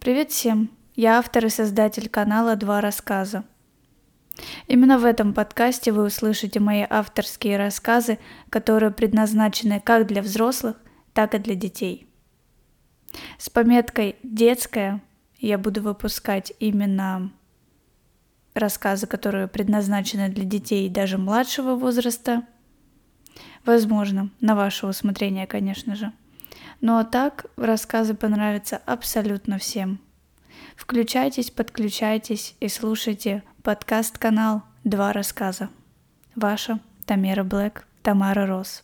Привет всем! Я автор и создатель канала «Два рассказа». Именно в этом подкасте вы услышите мои авторские рассказы, которые предназначены как для взрослых, так и для детей. С пометкой «детская» я буду выпускать именно рассказы, которые предназначены для детей даже младшего возраста. Возможно, на ваше усмотрение, конечно же. Ну а так рассказы понравятся абсолютно всем. Включайтесь, подключайтесь и слушайте подкаст-канал «Два рассказа». Ваша Тамера Блэк, Тамара Рос.